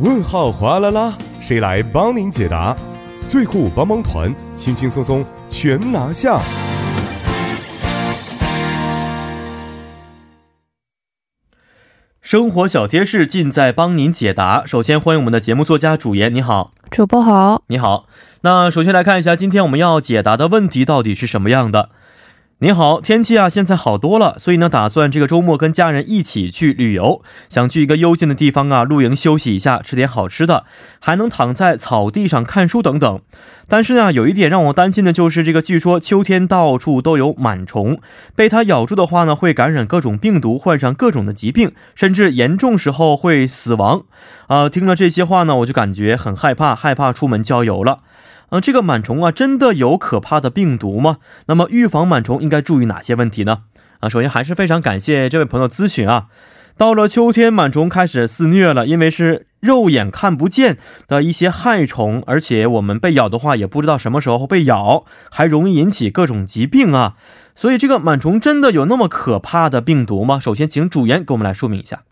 问号哗啦啦，谁来帮您解答？最酷帮帮团，轻轻松松全拿下。生活小贴士尽在帮您解答。首先欢迎我们的节目作家主言，你好，主播好，你好。那首先来看一下今天我们要解答的问题到底是什么样的。你好，天气啊现在好多了，所以呢打算这个周末跟家人一起去旅游，想去一个幽静的地方啊露营休息一下，吃点好吃的，还能躺在草地上看书等等。但是呢有一点让我担心的就是这个，据说秋天到处都有螨虫，被它咬住的话呢会感染各种病毒，患上各种的疾病，甚至严重时候会死亡。啊，听了这些话呢我就感觉很害怕，害怕出门郊游了。嗯，这个螨虫啊，真的有可怕的病毒吗？那么预防螨虫应该注意哪些问题呢？啊，首先还是非常感谢这位朋友咨询啊。到了秋天，螨虫开始肆虐了，因为是肉眼看不见的一些害虫，而且我们被咬的话也不知道什么时候被咬，还容易引起各种疾病啊。所以这个螨虫真的有那么可怕的病毒吗？首先，请主研给我们来说明一下。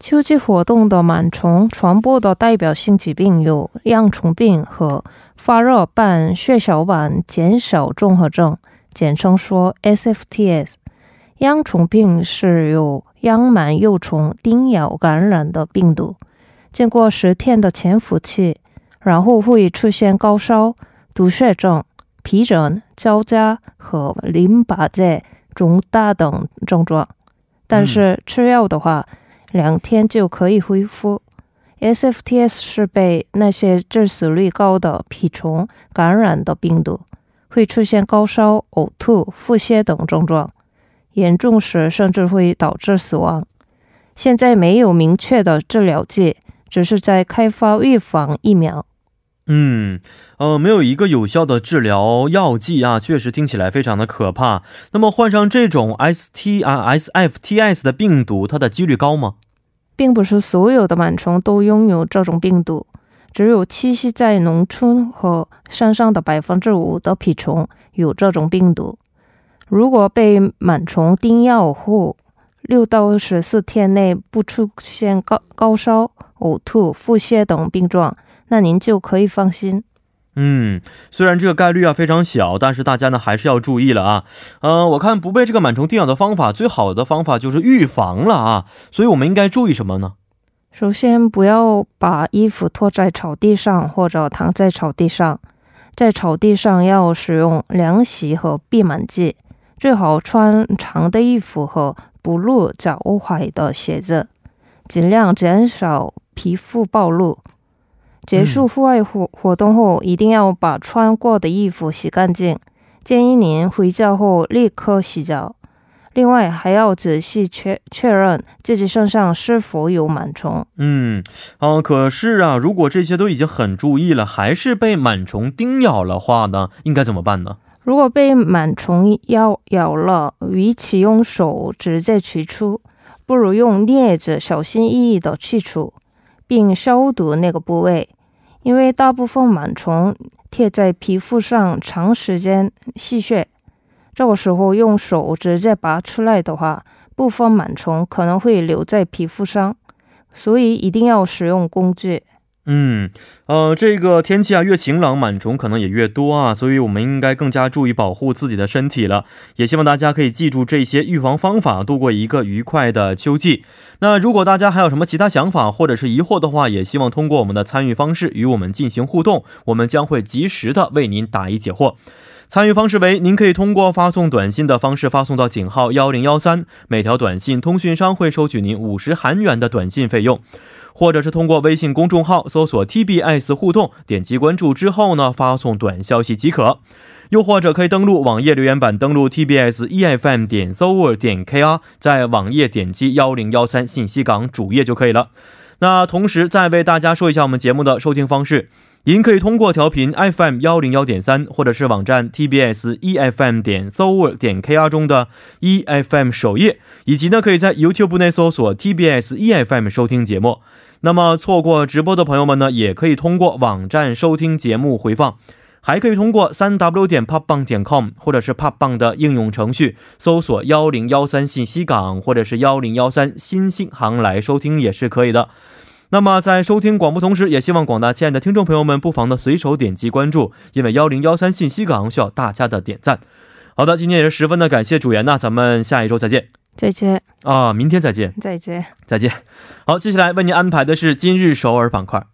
秋季活动的螨虫传播的代表性疾病有恙虫病和发热伴血小板减少综合症，简称说 SFTS。恙虫病是由恙螨幼虫叮咬感染的病毒，经过十天的潜伏期，然后会出现高烧、毒血症、皮疹、交加和淋巴结肿大等症状。但是吃药的话，两天就可以恢复。SFTS 是被那些致死率高的蜱虫感染的病毒，会出现高烧、呕吐、腹泻等症状，严重时甚至会导致死亡。现在没有明确的治疗剂，只是在开发预防疫苗。嗯，呃，没有一个有效的治疗药剂啊，确实听起来非常的可怕。那么患上这种 ST 啊 SFTS 的病毒，它的几率高吗？并不是所有的螨虫都拥有这种病毒，只有栖息在农村和山上的百分之五的蜱虫有这种病毒。如果被螨虫叮咬后，六到十四天内不出现高高烧、呕吐、腹泻等病状，那您就可以放心。嗯，虽然这个概率啊非常小，但是大家呢还是要注意了啊。嗯，我看不被这个螨虫叮咬的方法，最好的方法就是预防了啊。所以我们应该注意什么呢？首先，不要把衣服脱在草地上或者躺在草地上。在草地上要使用凉席和避螨剂，最好穿长的衣服和不露脚踝的鞋子，尽量减少皮肤暴露。结束户外活活动后，一定要把穿过的衣服洗干净。建议您回家后立刻洗澡。另外，还要仔细确确认自己身上是否有螨虫。嗯，啊，可是啊，如果这些都已经很注意了，还是被螨虫叮咬的话呢，应该怎么办呢？如果被螨虫咬咬了，与其用手直接取出，不如用镊子小心翼翼地去除。并消毒那个部位，因为大部分螨虫贴在皮肤上，长时间吸血。这个时候用手直接拔出来的话，部分螨虫可能会留在皮肤上，所以一定要使用工具。嗯，呃，这个天气啊，越晴朗，螨虫可能也越多啊，所以我们应该更加注意保护自己的身体了。也希望大家可以记住这些预防方法，度过一个愉快的秋季。那如果大家还有什么其他想法或者是疑惑的话，也希望通过我们的参与方式与我们进行互动，我们将会及时的为您答疑解惑。参与方式为：您可以通过发送短信的方式发送到井号幺零幺三，每条短信通讯商会收取您五十韩元的短信费用；或者是通过微信公众号搜索 TBS 互动，点击关注之后呢，发送短消息即可；又或者可以登录网页留言板，登录 TBS EFM 点 s o v e r 点 KR，在网页点击幺零幺三信息港主页就可以了。那同时再为大家说一下我们节目的收听方式。您可以通过调频 FM 幺零幺点三，或者是网站 TBS EFM 点 s o u r 点 KR 中的 EFM 首页，以及呢，可以在 YouTube 内搜索 TBS EFM 收听节目。那么错过直播的朋友们呢，也可以通过网站收听节目回放，还可以通过三 W 点 popbang 点 com 或者是 popbang 的应用程序搜索幺零幺三信息港或者是幺零幺三新星行来收听也是可以的。那么在收听广播同时，也希望广大亲爱的听众朋友们不妨的随手点击关注，因为幺零幺三信息港需要大家的点赞。好的，今天也是十分的感谢主言呐，咱们下一周再见再见，啊，明天再见，再见。再见。好，接下来为您安排的是今日首尔板块。